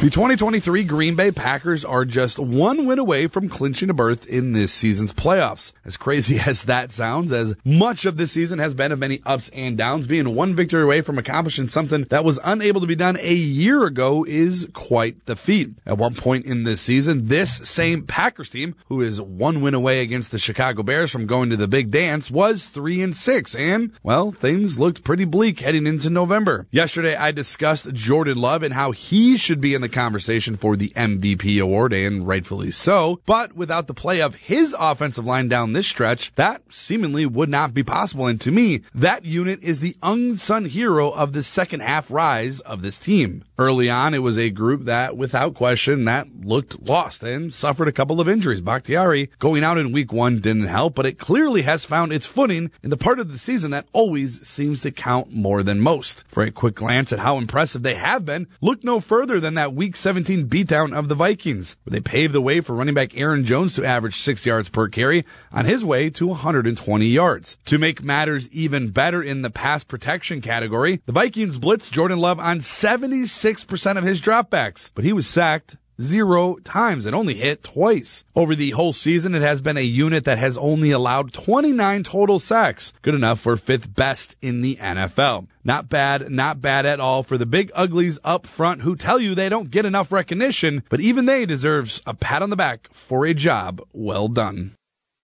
The 2023 Green Bay Packers are just one win away from clinching a berth in this season's playoffs. As crazy as that sounds, as much of this season has been of many ups and downs, being one victory away from accomplishing something that was unable to be done a year ago is quite the feat. At one point in this season, this same Packers team, who is one win away against the Chicago Bears from going to the big dance, was three and six, and well, things looked pretty bleak heading into November. Yesterday, I discussed Jordan Love and how he should be in the conversation for the MVP award, and rightfully so. But without the play of his offensive line down this stretch, that seemingly would not be possible. And to me, that unit is the unsung hero of the second half rise of this team. Early on, it was a group that, without question, that looked lost and suffered a couple of injuries. Bakhtiari going out in week one didn't help, but it clearly has found its footing in the part of the season that always seems to count more than most. For a quick glance at how impressive they have been, look no further than that week 17 beatdown of the Vikings, where they paved the way for running back Aaron Jones to average six yards per carry on his way to 120 yards. To make matters even better in the pass protection category, the Vikings blitzed Jordan Love on 76 6% of his dropbacks, but he was sacked zero times and only hit twice. Over the whole season, it has been a unit that has only allowed 29 total sacks, good enough for fifth best in the NFL. Not bad, not bad at all for the big uglies up front who tell you they don't get enough recognition, but even they deserves a pat on the back for a job well done.